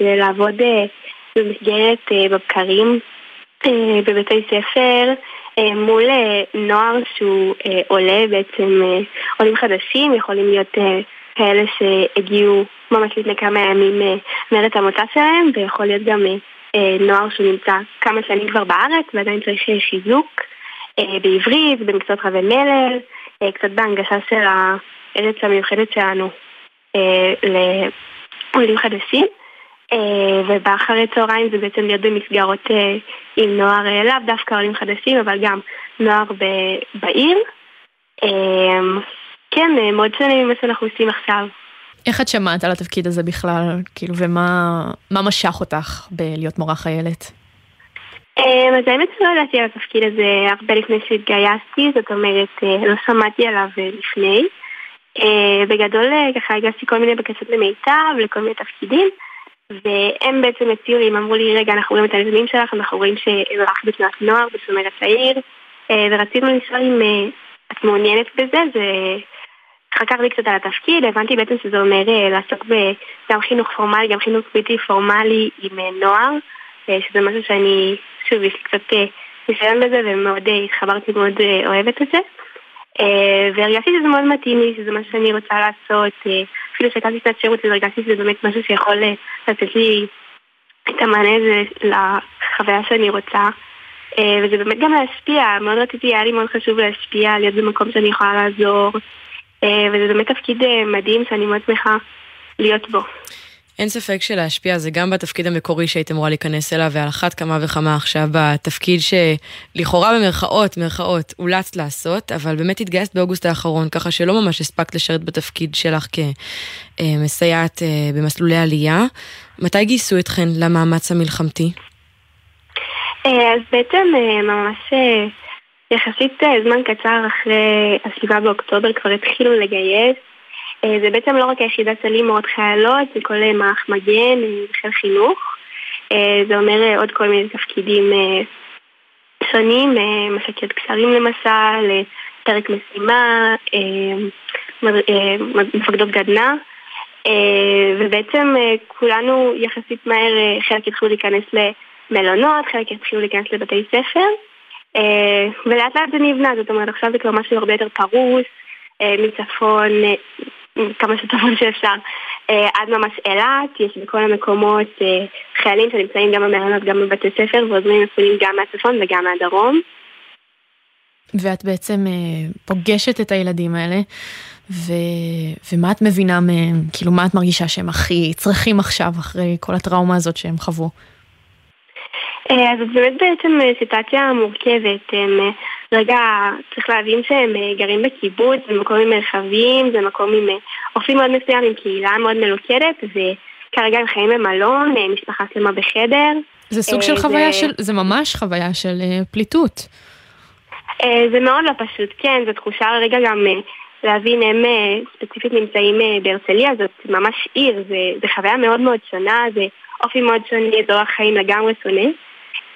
זה לעבוד במסגרת בבקרים בבתי ספר מול נוער שהוא עולה, בעצם עולים חדשים, יכולים להיות כאלה שהגיעו ממש לפני כמה ימים אה, מארץ המוצא שלהם, ויכול להיות גם אה, נוער שנמצא כמה שנים כבר בארץ ועדיין צריך חיזוק אה, בעברית, במקצועות חבי מלל, קצת בהנגשה של הארץ המיוחדת שלנו לעולים חדשים. ובאחרי צהריים זה בעצם להיות במסגרות עם נוער, לאו דווקא עולים חדשים, אבל גם נוער בעיר. כן, אה, מאוד שונה ממה שאנחנו עושים עכשיו. איך את שמעת על התפקיד הזה בכלל, כאילו, ומה מה משך אותך בלהיות מורה חיילת? אה, אז האמת שלא ידעתי על התפקיד הזה הרבה לפני שהתגייסתי, זאת אומרת, אה, לא שמעתי עליו לפני. בגדול, ככה הגשתי כל מיני בקשות למיטב, לכל מיני תפקידים, והם בעצם הציעו לי, הם אמרו לי, רגע, אנחנו רואים את הנתונים שלך, אנחנו רואים שאזרח בתנועת נוער, בשומר הצעיר, ורצינו לשאול אם את מעוניינת בזה, וחקרתי קצת על התפקיד, הבנתי בעצם שזה אומר אה, לעסוק גם חינוך פורמלי, גם חינוך בלתי פורמלי עם נוער, שזה משהו שאני, שוב, יש לי קצת ניסיון בזה, ומאוד התחברתי, מאוד אוהבת את זה. והרגשתי שזה מאוד מתאים לי, שזה משהו שאני רוצה לעשות, אפילו שהקמתי קצת שירות, והרגשתי שזה באמת משהו שיכול לתת לי את המענה הזה לחוויה שאני רוצה. אה, וזה באמת גם להשפיע, מאוד רציתי, היה לי מאוד חשוב להשפיע, להיות במקום שאני יכולה לעזור, אה, וזה באמת תפקיד אה, מדהים שאני מאוד שמחה להיות בו. אין ספק שלהשפיע זה גם בתפקיד המקורי שהיית אמורה להיכנס אליו, ועל אחת כמה וכמה עכשיו בתפקיד שלכאורה במרכאות, מרכאות, אולצת לעשות, אבל באמת התגייסת באוגוסט האחרון, ככה שלא ממש הספקת לשרת בתפקיד שלך כמסייעת במסלולי עלייה. מתי גייסו אתכן למאמץ המלחמתי? אה, אז בעצם אה, ממש אה, יחסית זמן קצר אחרי הסביבה באוקטובר כבר התחילו לגייס. זה בעצם לא רק היחידה של אימהות חיילות, זה כל מערך מגן, חיל חינוך. זה אומר עוד כל מיני תפקידים שונים, מפקד קצרים למשל, פרק משימה, מפקדות גדנ"ע. ובעצם כולנו יחסית מהר, חלק התחילו להיכנס ל... מלונות, חלק התחילו להיכנס לבתי ספר, אה, ולאט לאט זה נבנה, זאת אומרת עכשיו זה כבר משהו הרבה יותר פרוס, אה, מצפון, אה, כמה שצפון שאפשר, עד ממש אילת, יש בכל המקומות חיילים שנמצאים גם במלונות, גם בבתי ספר, ועוזרים מפונים גם מהצפון וגם מהדרום. ואת בעצם פוגשת את הילדים האלה, ו... ומה את מבינה מהם? כאילו, מה את מרגישה שהם הכי צריכים עכשיו, אחרי כל הטראומה הזאת שהם חוו? אה, אז זאת באמת בעצם אה, סיטואציה מורכבת. הם, אה, רגע, צריך להבין שהם גרים בקיבוץ, זה מקום עם מרחבים, זה מקום עם אופי מאוד מסוים, עם קהילה מאוד מלוכדת, וכרגע הם חיים במלון, משפחה שלמה בחדר. זה סוג של חוויה של, זה ממש חוויה של פליטות. זה מאוד לא פשוט, כן, זו תחושה רגע גם להבין, הם ספציפית נמצאים בהרצליה, זאת ממש עיר, זה חוויה מאוד מאוד שונה, זה אופי מאוד שונה, זה אורח חיים לגמרי שונה.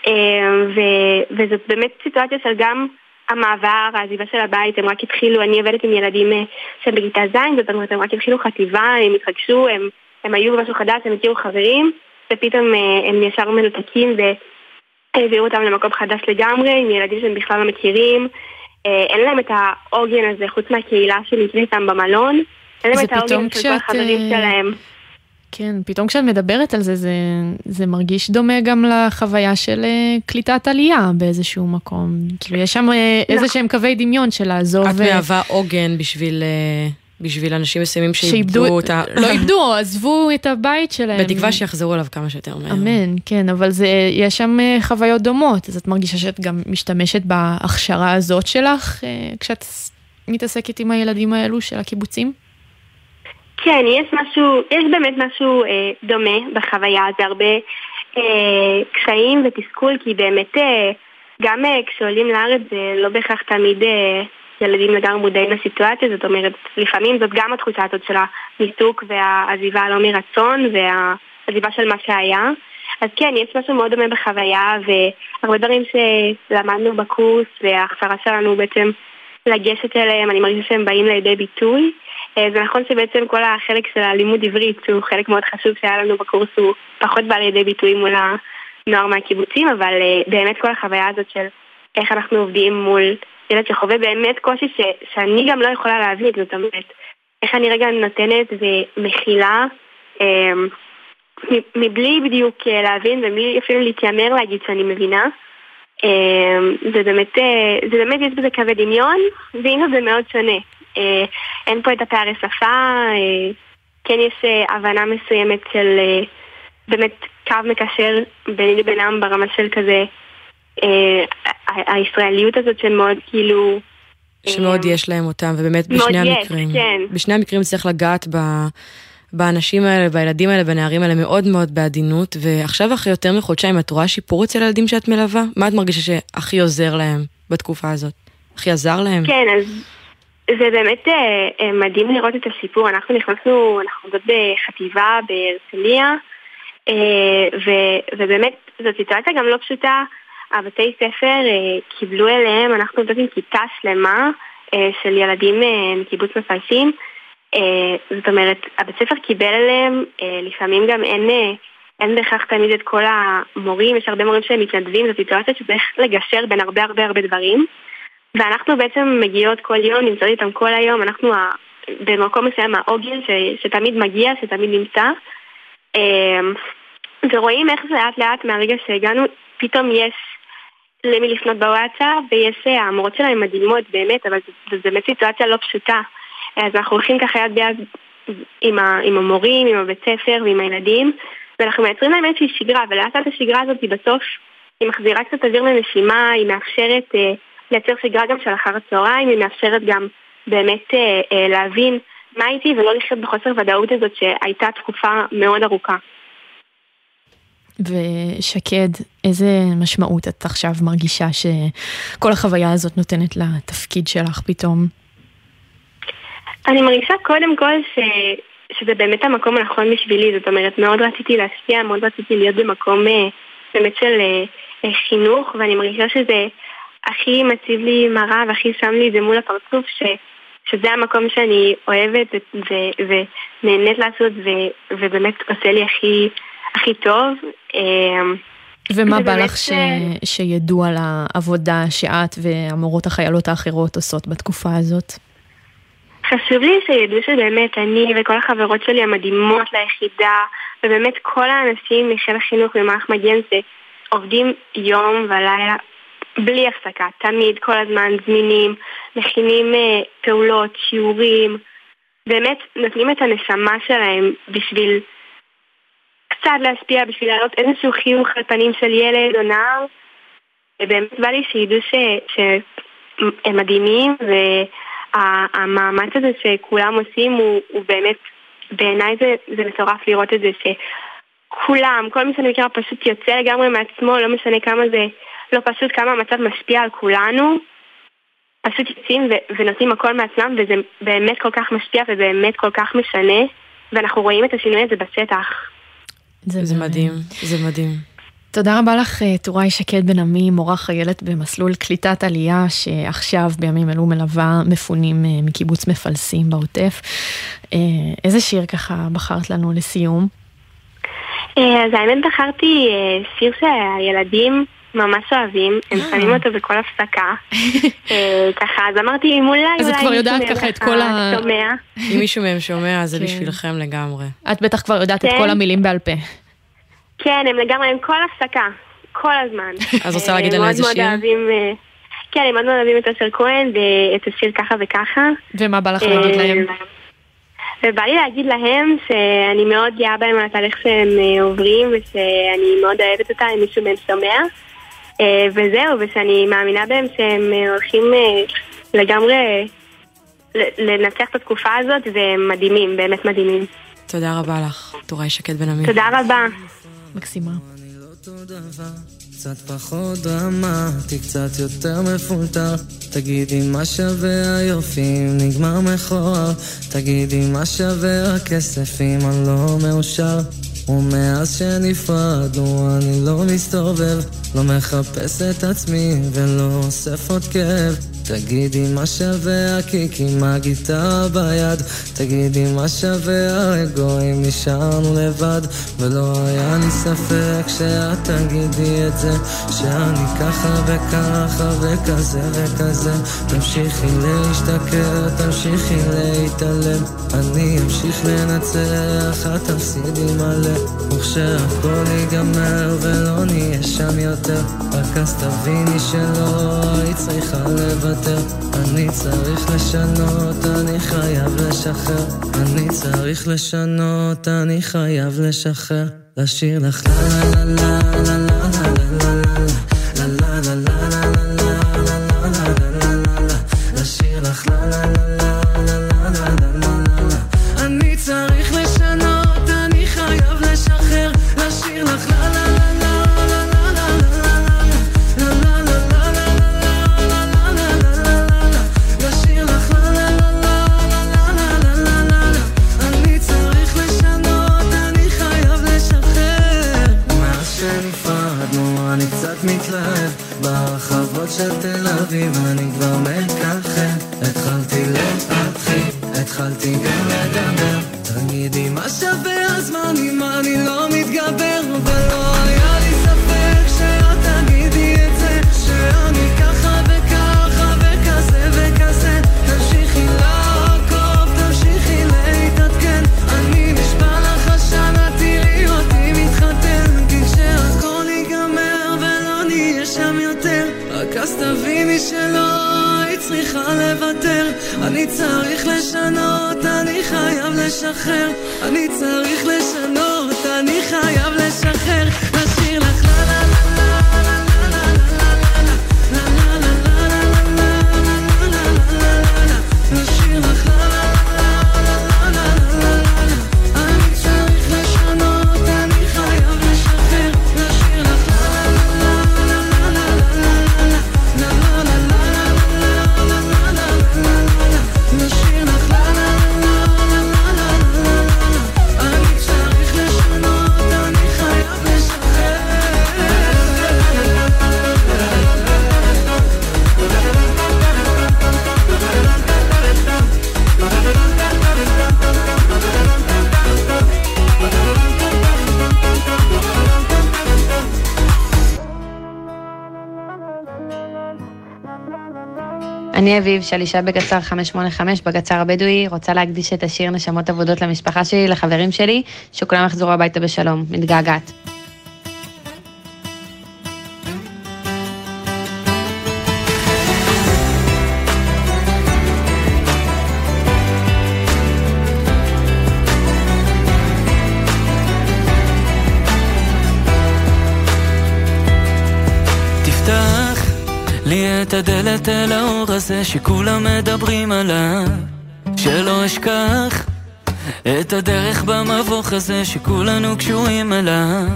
אה, ו- וזאת באמת סיטואציה של גם המעבר, העזיבה של הבית, הם רק התחילו, אני עובדת עם ילדים אה, שהם בכיתה ז', זאת אומרת, הם רק התחילו חטיבה, הם התרגשו, הם, הם היו במשהו חדש, הם הכירו חברים, ופתאום אה, הם ישר מנותקים והעבירו אותם למקום חדש לגמרי, עם ילדים שהם בכלל לא מכירים. אין להם את העוגן הזה, חוץ מהקהילה שנמצאת איתם במלון. אין להם את העוגן של כל החברים שלהם. כן, פתאום כשאת מדברת על זה, זה, זה מרגיש דומה גם לחוויה של uh, קליטת עלייה באיזשהו מקום. כאילו, יש שם uh, איזה שהם קווי דמיון של לעזוב... את מהווה עוגן בשביל... בשביל אנשים מסוימים שאיבדו אותה. לא איבדו, עזבו את הבית שלהם. בתקווה שיחזרו אליו כמה שיותר מהר. אמן, כן, אבל זה, יש שם חוויות דומות, אז את מרגישה שאת גם משתמשת בהכשרה הזאת שלך, כשאת מתעסקת עם הילדים האלו של הקיבוצים? כן, יש משהו, יש באמת משהו אה, דומה בחוויה, זה הרבה אה, קשיים ותסכול, כי באמת אה, גם אה, כשעולים לארץ זה לא בהכרח תמיד אה, ילדים לגמרי מודעים לסיטואציה, זאת אומרת, לפעמים זאת גם התחושה הזאת של הניתוק והעזיבה הלא מרצון והעזיבה של מה שהיה. אז כן, יש משהו מאוד דומה בחוויה, והרבה דברים שלמדנו בקורס וההכשרה שלנו בעצם לגשת אליהם, אני מרגישה שהם באים לידי ביטוי. אה, זה נכון שבעצם כל החלק של הלימוד עברית, שהוא חלק מאוד חשוב שהיה לנו בקורס, הוא פחות בא לידי ביטוי מול הנוער מהקיבוצים, אבל אה, באמת כל החוויה הזאת של איך אנחנו עובדים מול ילד שחווה באמת קושי ש, שאני גם לא יכולה להבין, זאת אומרת, איך אני רגע נותנת ומכילה, אה, מבלי בדיוק להבין ובלי אפילו להתיימר להגיד שאני מבינה. זה באמת, זה באמת יש בזה קווי דמיון, והנה זה מאוד שונה. אה, אין פה את הפערי שפה, אה, כן יש אה, הבנה מסוימת של באמת קו מקשר ביני לבינם ברמה של כזה הישראליות הזאת שמאוד כאילו... שמאוד יש להם אותם, ובאמת בשני המקרים. יש, כן. בשני המקרים צריך לגעת ב... באנשים האלה, בילדים האלה, בנערים האלה מאוד מאוד בעדינות, ועכשיו אחרי יותר מחודשיים את רואה שיפור אצל הילדים שאת מלווה? מה את מרגישה שהכי עוזר להם בתקופה הזאת? הכי עזר להם? כן, אז זה באמת אה, אה, מדהים לראות את הסיפור. אנחנו נכנסנו, אנחנו עובדות בחטיבה בהרצליה, ובאמת זאת סיטואציה גם לא פשוטה. הבתי ספר קיבלו אליהם, אנחנו עובדות עם כיתה שלמה של ילדים מקיבוץ מפלסים. זאת אומרת, הבית ספר קיבל אליהם, לפעמים גם אין... אין בהכרח תמיד את כל המורים, יש הרבה מורים שהם מתנדבים, זו סיטואציה שצריך לגשר בין הרבה הרבה הרבה דברים. ואנחנו בעצם מגיעות כל יום, נמצאות איתם כל היום, אנחנו במקום מסוים העוגן ש, שתמיד מגיע, שתמיד נמצא. אמ, ורואים איך זה לאט לאט מהרגע שהגענו, פתאום יש למי לפנות בוואטסאפ, ויש, אה, המורות שלהם מדהימות באמת, אבל זו באמת סיטואציה לא פשוטה. אז אנחנו הולכים ככה יד ביד עם, עם המורים, עם הבית ספר ועם הילדים, ואנחנו מייצרים להם איזושהי שגרה, ולאט לאט השגרה הזאת היא בסוף, היא מחזירה קצת אוויר לנשימה, היא מאפשרת אה, לייצר שגרה גם של אחר הצהריים, היא מאפשרת גם באמת אה, אה, להבין מה איתי ולא לחיות בחוסר ודאות הזאת שהייתה תקופה מאוד ארוכה. ושקד, איזה משמעות את עכשיו מרגישה שכל החוויה הזאת נותנת לתפקיד שלך פתאום? אני מרגישה קודם כל ש... שזה באמת המקום הנכון בשבילי, זאת אומרת, מאוד רציתי להשפיע, מאוד רציתי להיות במקום אה, באמת של אה, אה, חינוך, ואני מרגישה שזה הכי מציב לי מראה והכי שם לי את זה מול הפרצוף, ש, שזה המקום שאני אוהבת ו, ונהנית לעשות ו, ובאמת עושה לי הכי, הכי טוב. ומה בא לך ש... שידעו על העבודה שאת והמורות החיילות האחרות עושות בתקופה הזאת? חשוב לי שידעו שבאמת אני וכל החברות שלי המדהימות ליחידה, ובאמת כל האנשים מחיל החינוך במערך מגן שעובדים יום ולילה בלי הפסקה, תמיד, כל הזמן זמינים, מכינים uh, פעולות, שיעורים, באמת נותנים את הנשמה שלהם בשביל קצת להשפיע, בשביל להעלות איזשהו חיוך על פנים של ילד או נער. ובאמת בא לי שידעו שהם מדהימים, והמאמץ הזה שכולם עושים הוא, הוא באמת, בעיניי זה, זה מטורף לראות את זה שכולם, כל מי שאני מכירה פשוט יוצא לגמרי מעצמו, לא משנה כמה זה לא פשוט כמה המצב משפיע על כולנו, פשוט יוצאים ונותנים הכל מעצמם, וזה באמת כל כך משפיע ובאמת כל כך משנה, ואנחנו רואים את השינוי הזה בשטח. זה, זה מדהים, זה מדהים. תודה רבה לך, אה, טוראי שקד בן עמי, מורה חיילת במסלול קליטת עלייה, שעכשיו בימים אלו מלווה מפונים אה, מקיבוץ מפלסים בעוטף. אה, איזה שיר ככה בחרת לנו לסיום? אז האמת בחרתי שיר שהילדים ממש אוהבים, הם אה. שמים אותו בכל הפסקה. אה, ככה, אז אמרתי, אם אולי, אז את כבר יודעת ככה את כל ה... שומע. אם מישהו מהם שומע, זה כן. בשבילכם לגמרי. את בטח כבר יודעת את כן. כל המילים בעל פה. כן, הם לגמרי, הם כל הפסקה, כל הזמן. אז רוצה אה, להגיד לנו איזה שיר? כן, הם מאוד מאוד אוהבים את אשר כהן ואת השיר ככה וככה. ומה בא לך להגיד להם? ובא לי להגיד להם שאני מאוד גאה בהם על התהליך שהם עוברים ושאני מאוד אוהבת אותם אם מישהו מהם שומע. אה, וזהו, ושאני מאמינה בהם שהם אה, הולכים אה, לגמרי לנצח את התקופה הזאת והם מדהימים, באמת מדהימים. תודה רבה לך, טוראי שקד בן עמי. תודה רבה. מקסימה. קצת פחות דרמטי, קצת יותר מפולטר תגידי מה שווה היופי אם נגמר מכוער תגידי מה שווה הכסף אם אני לא מאושר ומאז שנפרדנו אני לא מסתובב לא מחפש את עצמי ולא אוסף עוד כאב. תגידי מה שווה הקיק עם הגיטרה ביד? תגידי מה שווה האגו אם נשארנו לבד? ולא היה לי ספק שאת תגידי את זה שאני ככה וככה וכזה וכזה. תמשיכי להשתכר, תמשיכי להתעלם. אני אמשיך לנצח, את תפסידי מלא וכשהכל ייגמר ולא נהיה שם יותר. רק אז תביני שלא היית צריכה לוותר. אני צריך לשנות, אני חייב לשחרר. אני צריך לשנות, אני חייב לשחרר. לשיר לך לה לה לה לה לה לה אני אביב, שלישה בגצר 585, בגצר הבדואי, רוצה להקדיש את השיר נשמות אבודות למשפחה שלי, לחברים שלי, שכולם יחזרו הביתה בשלום, מתגעגעת. את הדלת אל הזה שכולם מדברים עליו שלא אשכח את הדרך במבוך הזה שכולנו קשורים אליו.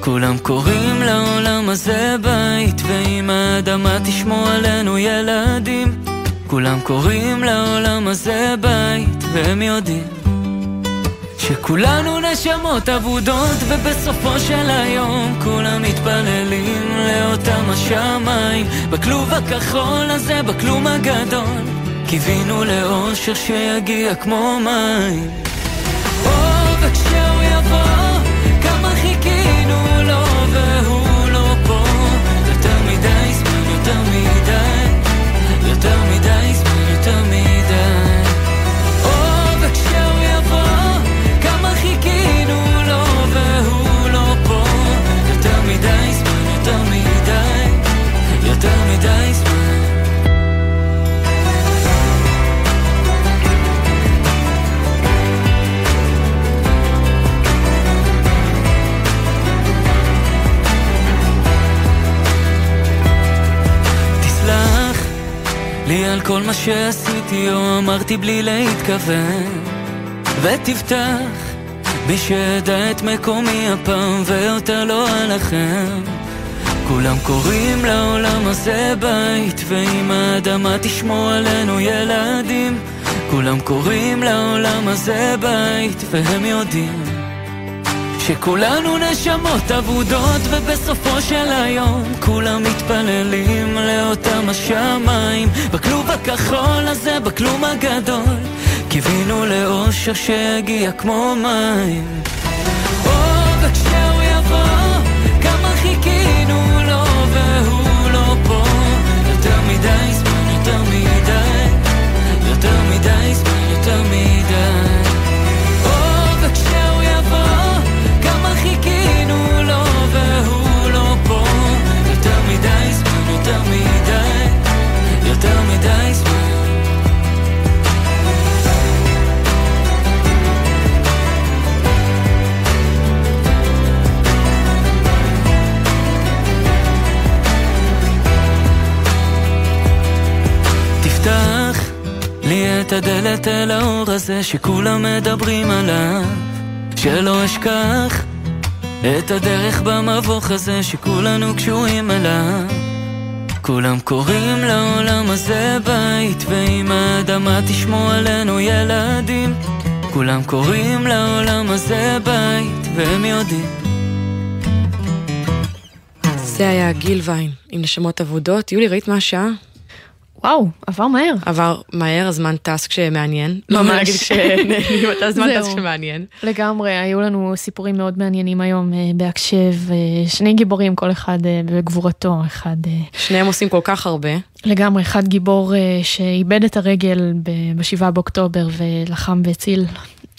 כולם קוראים לעולם הזה בית ואם האדמה תשמור עלינו ילדים כולם קוראים לעולם הזה בית והם יודעים שכולנו נשמות אבודות ובסופו של היום כולם מתפללים לאותם השמיים. בכלוב הכחול הזה, בכלום הגדול קיווינו לאושר שיגיע כמו מים. או וכשהוא יבוא לי על כל מה שעשיתי או אמרתי בלי להתכוון. ותפתח בי שידע את מקומי הפעם ויותר לא עליכם. כולם קוראים לעולם הזה בית ואם האדמה תשמור עלינו ילדים כולם קוראים לעולם הזה בית והם יודעים שכולנו נשמות אבודות ובסופו של היום כולם מתפללים לאותם השמיים. בכלוב הכחול הזה, בכלום הגדול קיווינו לאושר שיגיע כמו מים. או מדי זמן, יותר מדי יותר מדי זמן, יותר מדי תפתח לי את הדלת אל האור הזה שכולם מדברים עליו. שלא אשכח את הדרך במבוך הזה שכולנו קשורים אליו. כולם קוראים לעולם הזה בית ואם האדמה תשמור עלינו ילדים. כולם קוראים לעולם הזה בית והם יודעים. זה היה גיל ויין עם נשמות אבודות. יולי, ראית מה השעה? וואו, עבר מהר. עבר מהר, הזמן טס כשמעניין. לא ממש. כשנהנים, אתה הזמן טס. כשמעניין. לגמרי, היו לנו סיפורים מאוד מעניינים היום אה, בהקשב, אה, שני גיבורים, כל אחד אה, בגבורתו, אחד... שניהם עושים כל כך הרבה. לגמרי, אחד גיבור שאיבד את הרגל ב-7 באוקטובר ולחם והציל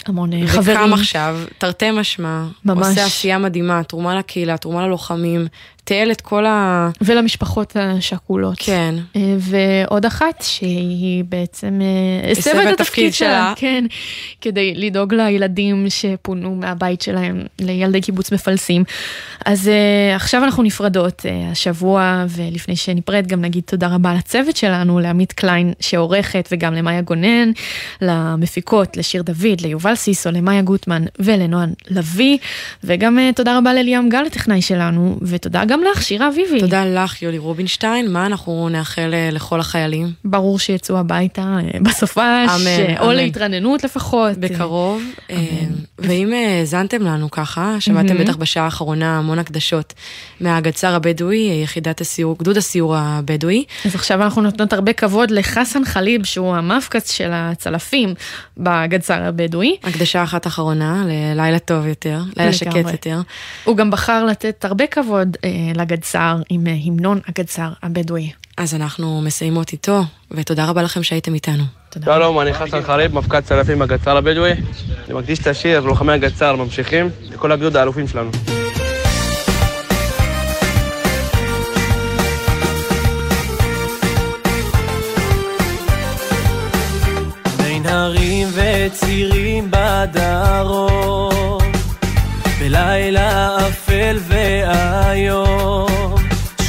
המון חברים. וקם עכשיו, תרתי משמע, ממש. עושה עשייה מדהימה, תרומה לקהילה, תרומה ללוחמים, תיעל את כל ה... ולמשפחות השכולות. כן. אה, ועוד אחת שהיא בעצם אה, הסבה את התפקיד שלה, שלה. כן, כדי לדאוג לילדים שפונו מהבית שלהם, לילדי קיבוץ מפלסים. אז אה, עכשיו אנחנו נפרדות השבוע, ולפני שניפרד גם נגיד תודה רבה לצוות שלנו, לעמית קליין שעורכת, וגם למאיה גונן, למפיקות, לשיר דוד, ליובל סיסו, למאיה גוטמן ולנוען לביא, וגם תודה רבה לליאם גל, הטכנאי שלנו, ותודה גם לך, שירה אביבי. תודה לך, יולי רובינשטיין. מה אנחנו נאחל אה, לכל החיילים? ברור שיצאו הביתה אה, בסופש, אמן, אה, או אמן. להתרננות לפחות. בקרוב. אה, ואם אה, האזנתם לנו ככה, שמעתם. בטח בשעה האחרונה המון הקדשות מהגדס"ר הבדואי, יחידת הסיור, גדוד הסיור הבדואי. אז עכשיו אנחנו נותנות הרבה כבוד לחסן חליב, שהוא המפקץ של הצלפים בגדס"ר הבדואי. הקדשה אחת אחרונה, ללילה טוב יותר, לילה שקט. יותר. הוא גם בחר לתת הרבה כבוד אה, לגדס"ר עם אה, המנון הגדס"ר הבדואי. אז אנחנו מסיימות איתו, ותודה רבה לכם שהייתם איתנו. שלום, אני חסן חריב, מפקד צלפים בגצר הבדואי. אני מקדיש את השיר, לוחמי הגצר ממשיכים, לכל הגדוד האלופים שלנו. בין הרים וצירים בדרום, בלילה אפל ואיום,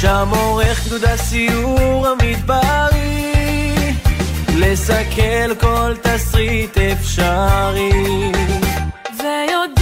שם עורך גדוד הסיור המדברי, לסכל כל תסריט אפשרי. ויודע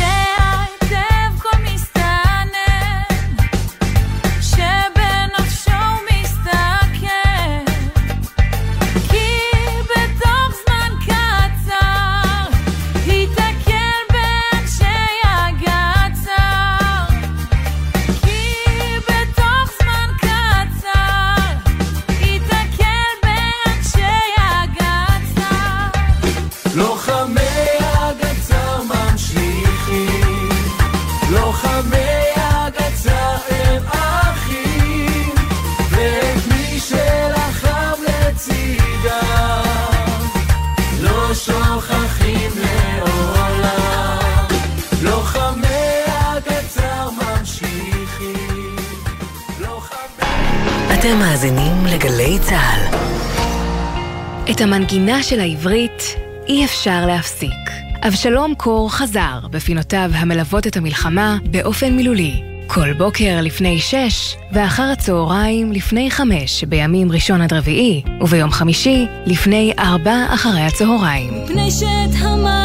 המנגינה של העברית אי אפשר להפסיק. אבשלום קור חזר בפינותיו המלוות את המלחמה באופן מילולי. כל בוקר לפני שש, ואחר הצהריים לפני חמש בימים ראשון עד רביעי, וביום חמישי לפני ארבע אחרי הצהריים. מפני שאת המנגינה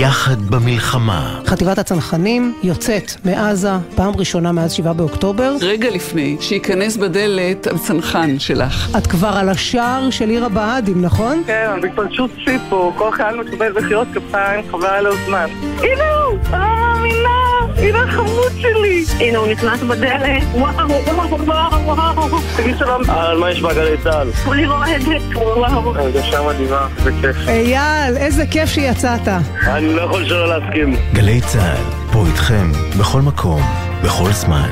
יחד במלחמה. חטיבת הצנחנים יוצאת מעזה פעם ראשונה מאז 7 באוקטובר. רגע לפני שייכנס בדלת הצנחן שלך. את כבר על השער של עיר הבה"דים, נכון? כן, שיא פה, כל חייל מקבל מחיאות כפיים, חבל על הזמן. הנה הוא! אני לא מאמינה! הנה החמוד שלי! הנה הוא נכנס בדלת, וואו, וואו, וואו, וואו! תגיד שלום. אהלן, מה יש בגלי צה"ל? כולי רועדת, וואו. הרגשה מדהימה, זה כיף. אייל, איזה כיף שיצאת. אני לא יכול שלא להסכים. גלי צה"ל, פה איתכם, בכל מקום, בכל זמן.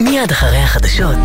מיד אחרי החדשות,